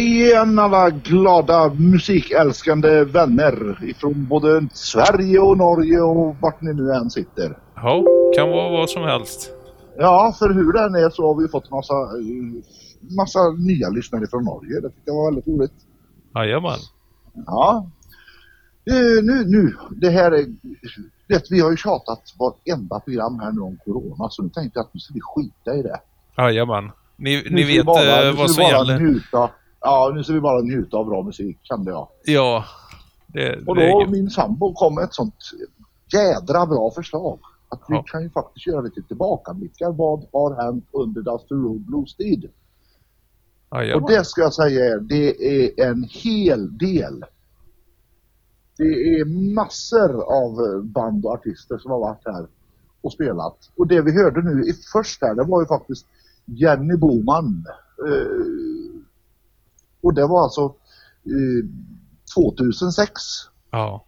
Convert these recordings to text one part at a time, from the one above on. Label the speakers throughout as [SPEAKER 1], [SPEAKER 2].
[SPEAKER 1] igen alla glada musikälskande vänner ifrån både Sverige och Norge och vart ni nu än sitter.
[SPEAKER 2] Ja, kan vara vad som helst.
[SPEAKER 1] Ja, för hur den är så har vi fått massa, eh, massa nya lyssnare från Norge. Det tyckte jag var väldigt roligt.
[SPEAKER 2] Jajamän.
[SPEAKER 1] Ja. Eh, Nu, nu, det här är... Vet, vi har ju tjatat varenda program här nu om Corona så nu tänkte jag att nu ska vi skita i det.
[SPEAKER 2] Jajamän. Ni, ni vet
[SPEAKER 1] bara,
[SPEAKER 2] eh, vad som gäller.
[SPEAKER 1] Njuta, ja, nu ska vi bara njuta av bra musik, kände jag.
[SPEAKER 2] Ja. Det,
[SPEAKER 1] Och
[SPEAKER 2] det,
[SPEAKER 1] då min sambo kom med ett sånt jädra bra förslag. Att vi
[SPEAKER 2] Ja.
[SPEAKER 1] kan ju faktiskt göra lite tillbakablickar. Vad har hänt under Dusty Road Blues tid?
[SPEAKER 2] jajamän.
[SPEAKER 1] Och det ska jag säga er, det är en hel del. Det är massor av band och artister som har varit här och spelat. Och det vi hörde nu i först här, det var ju faktiskt Jenny Boman. Eh, och det var alltså eh, 2006.
[SPEAKER 2] Ja.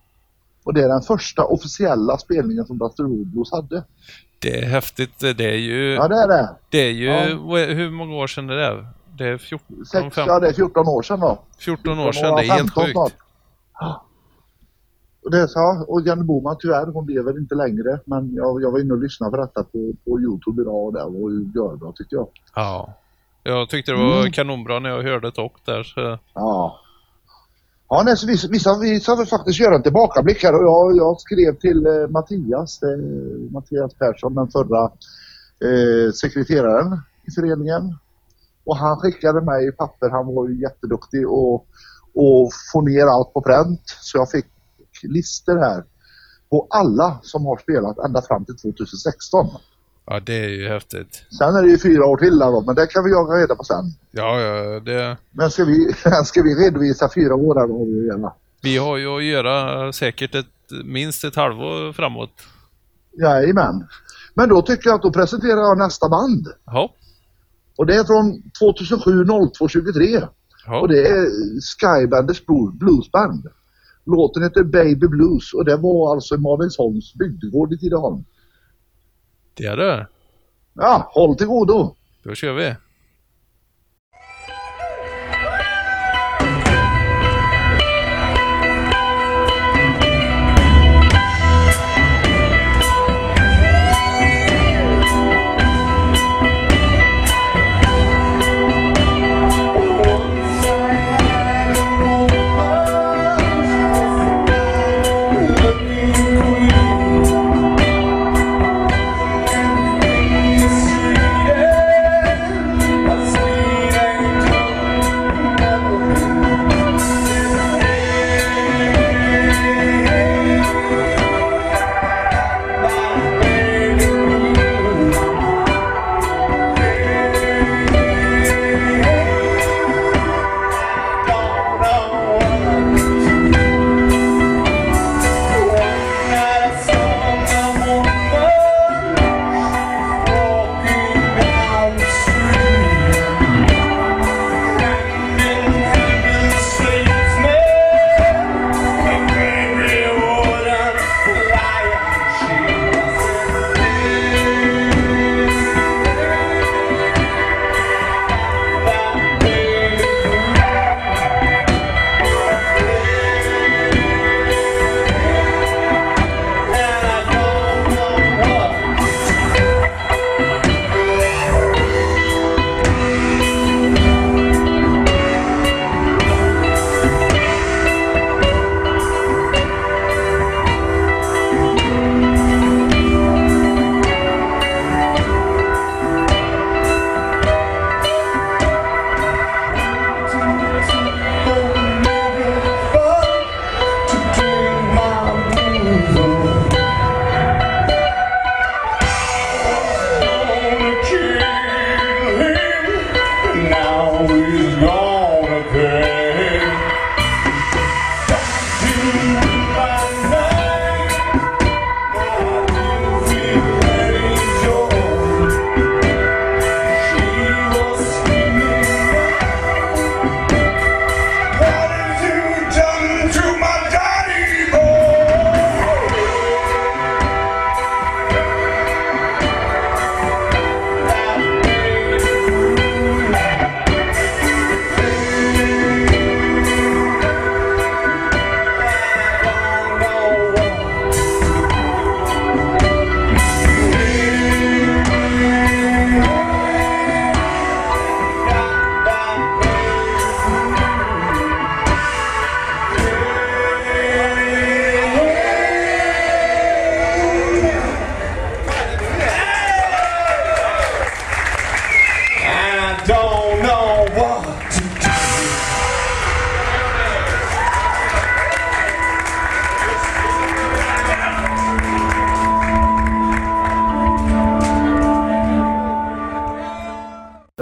[SPEAKER 1] Och det är den första officiella spelningen som Blues hade.
[SPEAKER 2] Det är häftigt. Det är ju...
[SPEAKER 1] Ja det är det.
[SPEAKER 2] Det är ju...
[SPEAKER 1] Ja.
[SPEAKER 2] Hur många år sedan är det? Det är 14,
[SPEAKER 1] Sex,
[SPEAKER 2] 15,
[SPEAKER 1] ja, det är 14 år sedan då.
[SPEAKER 2] 14 år sedan. Det är helt
[SPEAKER 1] 15
[SPEAKER 2] sjukt.
[SPEAKER 1] snart. Och det sa, och Jenny Boman tyvärr, hon lever inte längre. Men jag, jag var inne och lyssnade på detta på, på Youtube idag och det var ju görbra tyckte jag.
[SPEAKER 2] Ja. Jag tyckte det var
[SPEAKER 1] Mm.
[SPEAKER 2] kanonbra när jag hörde Tock där. Så.
[SPEAKER 1] Ja. Ja, nej, så vissa, vissa, vissa vill faktiskt göra en tillbakablick här och jag, jag skrev till eh, Mattias, eh, Mattias Persson, den förra eh, sekreteraren i föreningen. Och han skickade mig papper, han var ju jätteduktig och, och få ner allt på pränt. Så jag fick listor här på alla som har spelat ända fram till 2016.
[SPEAKER 2] Ja, det är ju häftigt.
[SPEAKER 1] Sen är det ju fyra år till där då, men det kan vi jaga reda på sen.
[SPEAKER 2] Ja, ja det...
[SPEAKER 1] Men ska vi, ska vi redovisa fyra år där då? Gärna.
[SPEAKER 2] Vi har ju att göra säkert ett, minst ett halvår framåt.
[SPEAKER 1] Jajamän. Men då tycker jag att då presenterar jag nästa band.
[SPEAKER 2] Ja.
[SPEAKER 1] Och det är från 2007 02 23.
[SPEAKER 2] ja.
[SPEAKER 1] Och det är Skybanders Blues- Bluesband. Låten heter Baby Blues och det var alltså i Malungsholms bygdegård i Tidaholm.
[SPEAKER 2] Det.
[SPEAKER 1] Ja, håll till godo!
[SPEAKER 2] Då kör vi.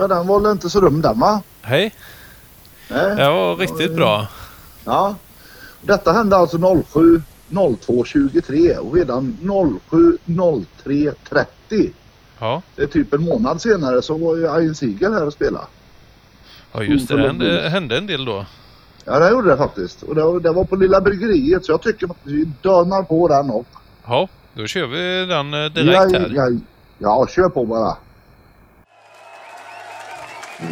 [SPEAKER 1] Ja, den var väl inte så dum den va?
[SPEAKER 2] Hej.
[SPEAKER 1] Nej.
[SPEAKER 2] Det var riktigt bra.
[SPEAKER 1] Ja. Detta hände alltså 07 02 23 och redan 07 03 30.
[SPEAKER 2] Ja,
[SPEAKER 1] Det är typ en månad senare så var ju Ian Siegel här och spelade.
[SPEAKER 2] ja just det. Det hände, hände en del då.
[SPEAKER 1] Ja, det gjorde det faktiskt. Och det, var- det var på Lilla Bryggeriet så jag tycker att vi dönar på den och.
[SPEAKER 2] Ja, då kör vi den eh, direkt
[SPEAKER 1] ja,
[SPEAKER 2] här.
[SPEAKER 1] ja, ja, kör på bara.
[SPEAKER 3] From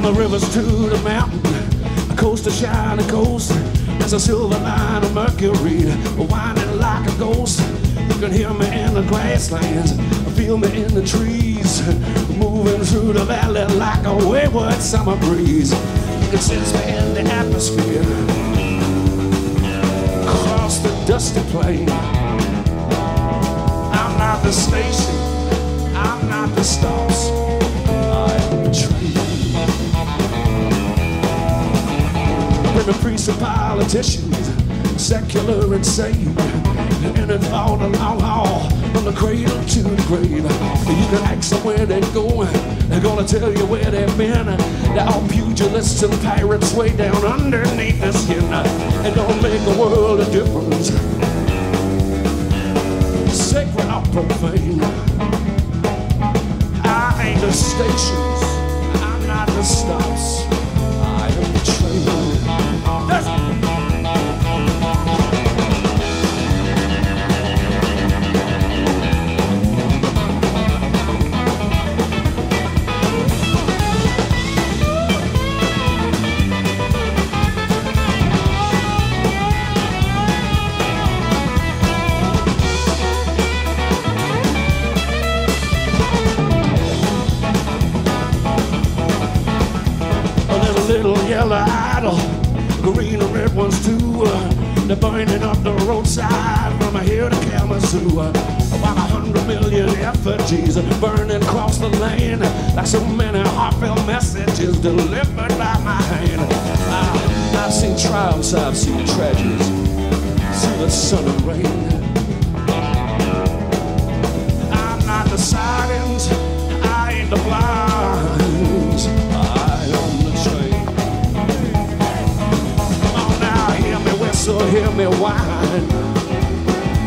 [SPEAKER 3] the rivers to the mountain, coast to shining coast. There's a silver line of mercury, winding like a ghost. You can hear me in the grasslands, I feel me in the trees, moving through the valley like a wayward summer breeze. You can sense me in the atmosphere, across the dusty plain. I'm not the station, I'm not the stops. I am the train. Women, priests, and politicians, secular and sane, and it all the long haul from the cradle to the grave. You can ask them where they're going, they're gonna tell you where they've been. They're all pugilists and pirates way down underneath the skin, and don't make a world of difference. Sacred or profane. I ain't the stations, burning up the roadside from here to Kalamazoo. About a hundred million effigies burning across the land, like so many heartfelt messages delivered by my hand. I, I've seen triumphs, I've seen tragedies, seen the sun and rain. Whine.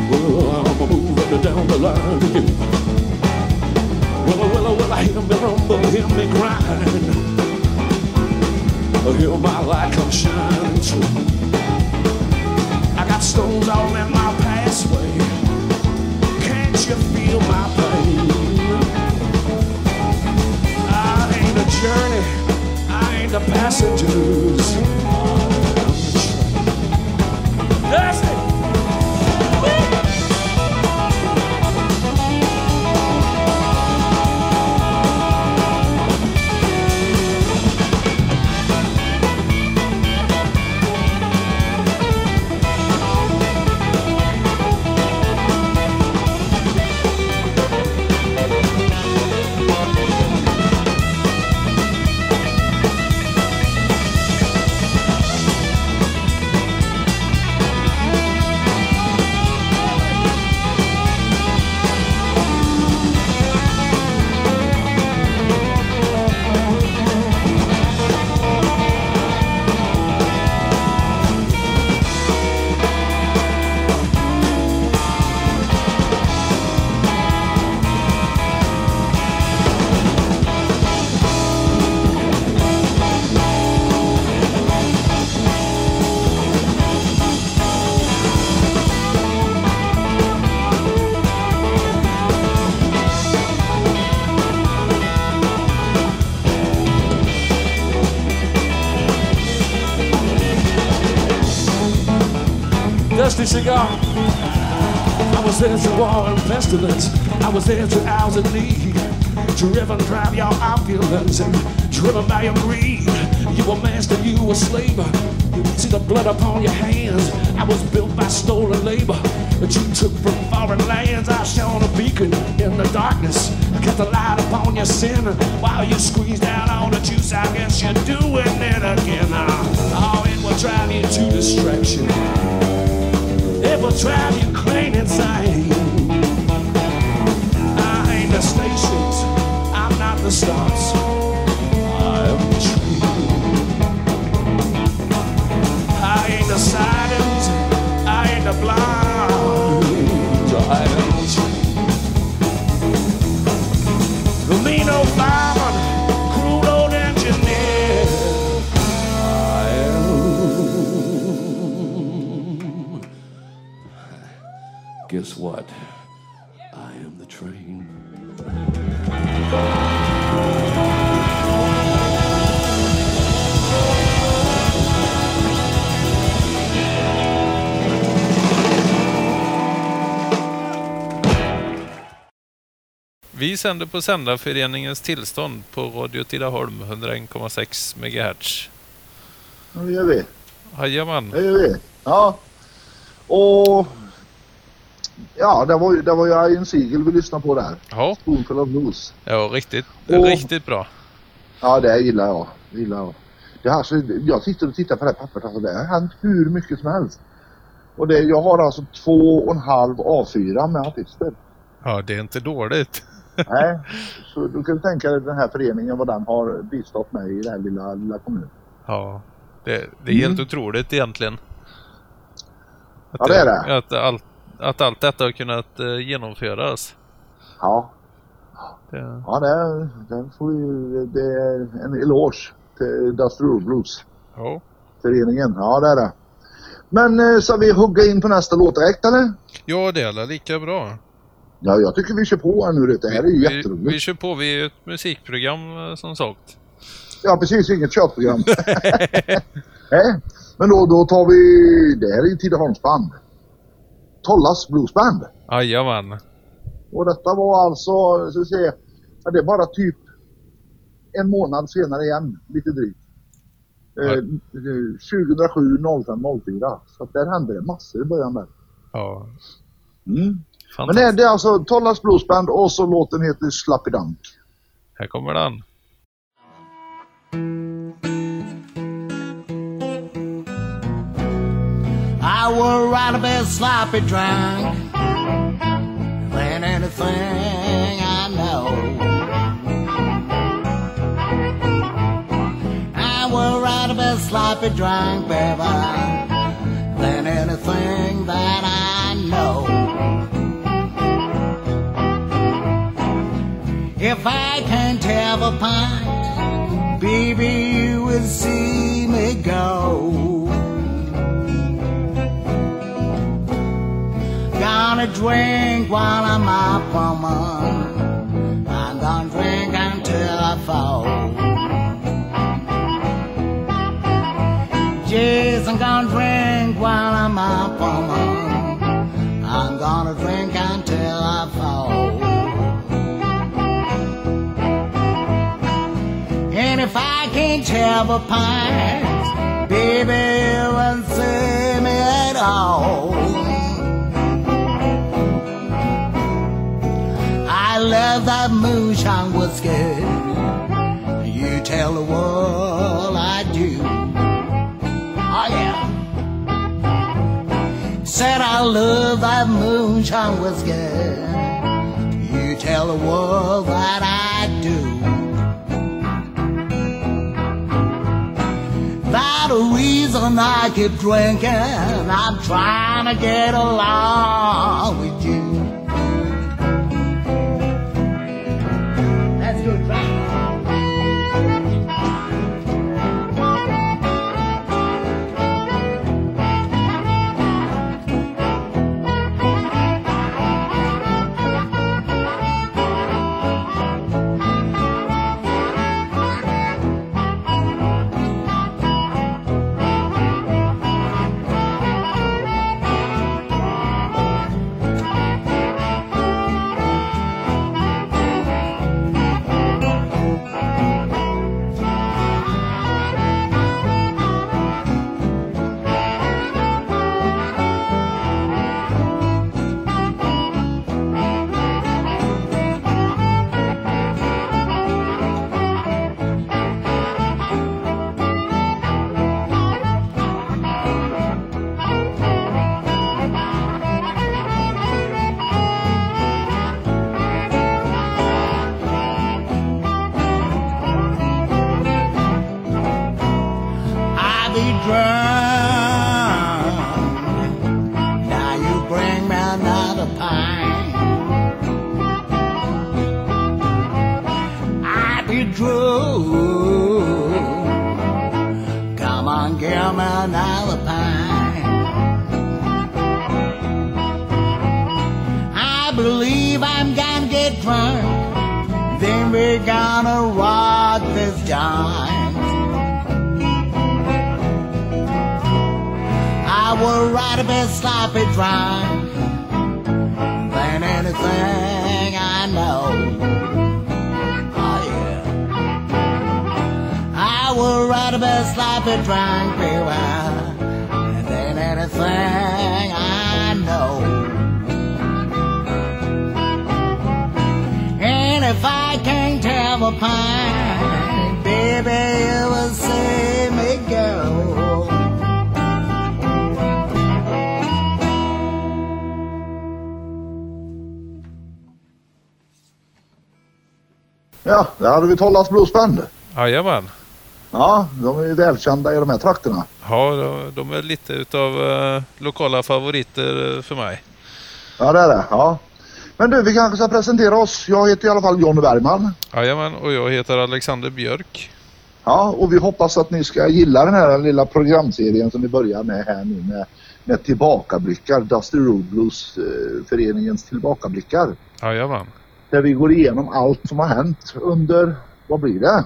[SPEAKER 3] Well, I'm moving down the line. Well, well, well, I hear me rumble, hear me grind. Hear my light come shining through. I got stones all in my pathway. Can't you feel my pain? I ain't a journey, I ain't the passengers. I'm the train. That's it. Dusty cigar. I was there to war and pestilence. I was there to hours of need. Driven, drive your opulence and driven by your greed. You were master, you were slave. You see the blood upon your hands. I was built by stolen labor that you took from foreign lands. I shone a beacon in the darkness. Get the light upon your sin while you squeeze down on the juice. I guess you're doing it again. Oh, it will drive you to distraction. Will drive you clean insane. I ain't the stations. I'm not the stars. Guess what? I am the train.
[SPEAKER 2] Vi sänder på Sändarföreningens tillstånd på Radio Tidaholm 101,6 MHz.
[SPEAKER 1] Ja, det gör vi.
[SPEAKER 2] Jajamän.
[SPEAKER 1] Det gör vi. Ja. Och... Ja, det var, det var ju Iron Siegel vi lyssnade på där.
[SPEAKER 2] Ja,
[SPEAKER 1] Spoonful of Blues.
[SPEAKER 2] ja riktigt,
[SPEAKER 1] Och-
[SPEAKER 2] riktigt bra.
[SPEAKER 1] Ja, det gillar jag. Det gillar jag. Det här, så, jag sitter och tittar på det här pappret. Alltså, det har hänt hur mycket som helst. Och det, jag har alltså två och en halv A4 med artister.
[SPEAKER 2] Ja, det är inte dåligt.
[SPEAKER 1] Nej, så du kan tänka dig den här föreningen vad den har bistått mig i den här lilla, lilla kommunen.
[SPEAKER 2] Ja, det, det är helt
[SPEAKER 1] Mm.
[SPEAKER 2] otroligt egentligen. Att
[SPEAKER 1] Ja, det är det.
[SPEAKER 2] Att allt, att allt detta har kunnat eh, genomföras.
[SPEAKER 1] Ja,
[SPEAKER 2] Det,
[SPEAKER 1] ja det, det, får vi, det är en eloge till Dusty Road Blues.
[SPEAKER 2] ja.
[SPEAKER 1] Föreningen. Ja, det är det. Men eh, ska vi hugga in på nästa låt direkt eller?
[SPEAKER 2] ja, det är lika bra.
[SPEAKER 1] Ja, jag tycker vi kör på här nu. Det här är ju
[SPEAKER 2] vi,
[SPEAKER 1] jätteroligt.
[SPEAKER 2] vi kör på, vi är ett musikprogram eh, som sagt.
[SPEAKER 1] Ja, precis. Inget tjatprogram. Nej, men då, då tar vi... Det här är ju Tidaholmsband. Tollas Bluesband.
[SPEAKER 2] Jajamän.
[SPEAKER 1] Och detta var alltså, så att säga, det är bara typ en månad senare igen, lite drygt. Eh,
[SPEAKER 2] Ja.
[SPEAKER 1] 2007 05 04. Så att där hände det massor i början där.
[SPEAKER 2] Ja,
[SPEAKER 1] Mm. Men är- det är alltså Tollas Bluesband och så låten heter Slappy Dunk.
[SPEAKER 2] Här kommer den.
[SPEAKER 4] I would rather be sloppy drunk than anything I know. I would rather be sloppy drunk, baby, than anything that I know. If I can't have a pint, baby, you will see me go. I'm gonna drink while I'm up one. I'm gonna drink until I fall. Yes, I'm gonna drink while I'm up one. I'm gonna drink until I fall. And if I can't have a pint, baby, you won't see me at all. Love that moonshine whiskey. You tell the world I do. Oh yeah. Said I love that moonshine whiskey. You tell the world that I do. That reason I keep drinking. I'm trying to get along with you. Good. Sloppy drunk than anything I know. Oh yeah. I would rather be sloppy drunk, baby, than anything I know. And if I can't have a pint, baby, you will see me
[SPEAKER 1] Ja, där hade vi Tollas Bluesband.
[SPEAKER 2] Jajamän.
[SPEAKER 1] Ja, de är ju välkända i de här trakterna.
[SPEAKER 2] Ja, de- är lite utav eh, lokala favoriter eh, för mig.
[SPEAKER 1] Ja, det är det. Ja. Men du, vi kanske ska presentera oss. Jag heter i alla fall Johnny Bergman.
[SPEAKER 2] Jajamän, och jag heter Alexander Björk.
[SPEAKER 1] Ja, och vi hoppas att ni ska gilla den här lilla programserien som vi börjar med här nu med, med tillbakablickar. Dusty Road Blues eh, tillbakablickar.
[SPEAKER 2] Jajamän.
[SPEAKER 1] Där vi går igenom allt som har hänt under, vad blir det?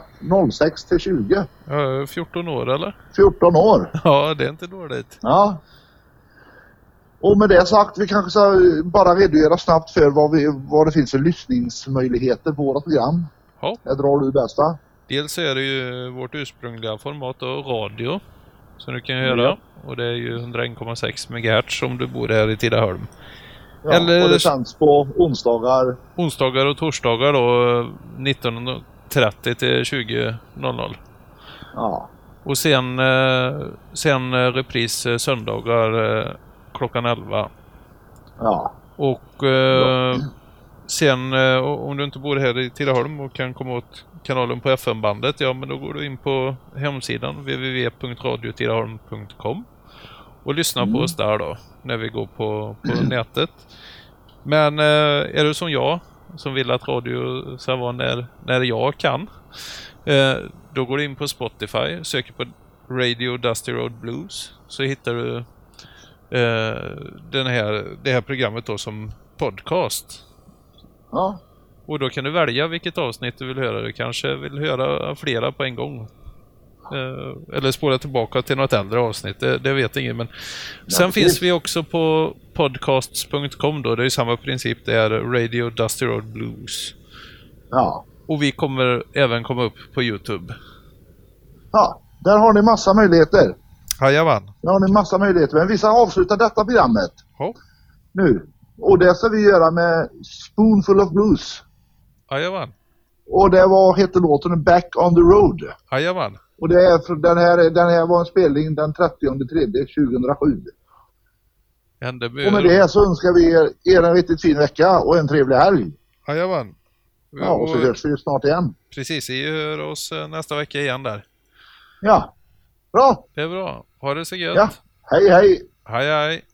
[SPEAKER 1] 06 till 20?
[SPEAKER 2] Ja, 14 år eller?
[SPEAKER 1] 14 år.
[SPEAKER 2] Ja, det är inte dåligt.
[SPEAKER 1] Ja. Och med det sagt, vi kanske ska bara redogöra snabbt för vad, vi, vad det finns för lyssningsmöjligheter på våra program.
[SPEAKER 2] Ja.
[SPEAKER 1] Jag drar du bästa.
[SPEAKER 2] Dels är det ju vårt ursprungliga format då, radio. Som du kan höra.
[SPEAKER 1] Ja.
[SPEAKER 2] Och det är ju 101,6 MHz om du bor här i Tidaholm.
[SPEAKER 1] Ja,
[SPEAKER 2] Eller-
[SPEAKER 1] Och det sänds på onsdagar.
[SPEAKER 2] Onsdagar och torsdagar då 19.30 till 20.00.
[SPEAKER 1] Ja.
[SPEAKER 2] Och sen, eh, sen eh, repris eh, söndagar klockan 11.
[SPEAKER 1] Ja.
[SPEAKER 2] Och eh, sen eh, om du inte bor här i Tidaholm och kan komma åt kanalen på FM-bandet, ja men då går du in på hemsidan www.radiotidaholm.com och lyssnar på oss där då när vi går på, på nätet. Men eh, är du som jag som vill att radio ska vara när, när jag kan, eh, då går du in på Spotify, söker på Radio Dusty Road Blues så hittar du eh, den här, det här programmet då som podcast.
[SPEAKER 1] Ja.
[SPEAKER 2] Och då kan du välja vilket avsnitt du vill höra. Du kanske vill höra flera på en gång. Eh, eller spåra tillbaka till något äldre avsnitt, det, det vet ingen. Men sen
[SPEAKER 1] precis.
[SPEAKER 2] finns vi också på podcasts.com då. Det är samma princip. Det är Radio Dusty Road Blues.
[SPEAKER 1] Ja.
[SPEAKER 2] Och vi kommer även komma upp på Youtube.
[SPEAKER 1] Ja. Där har ni massa möjligheter.
[SPEAKER 2] Jajamän.
[SPEAKER 1] Där har ni massa möjligheter. Men vi ska avsluta detta programmet
[SPEAKER 2] Ja.
[SPEAKER 1] nu. Och det ska vi göra med Spoonful of Blues.
[SPEAKER 2] Jajamän.
[SPEAKER 1] Och det var, hette låten Back on the Road.
[SPEAKER 2] Jajamän.
[SPEAKER 1] Och det är, den, här, den här var en spelning den 30 3 2007.
[SPEAKER 2] Hände
[SPEAKER 1] Och med det så önskar vi er, er en riktigt fin vecka och en trevlig helg.
[SPEAKER 2] Jajamän.
[SPEAKER 1] Ja, och så hörs vi snart igen.
[SPEAKER 2] Precis, vi hör oss eh, nästa vecka igen där.
[SPEAKER 1] Ja, bra.
[SPEAKER 2] Det är bra. Ha det så gött.
[SPEAKER 1] Ja, hej hej.
[SPEAKER 2] Hej hej.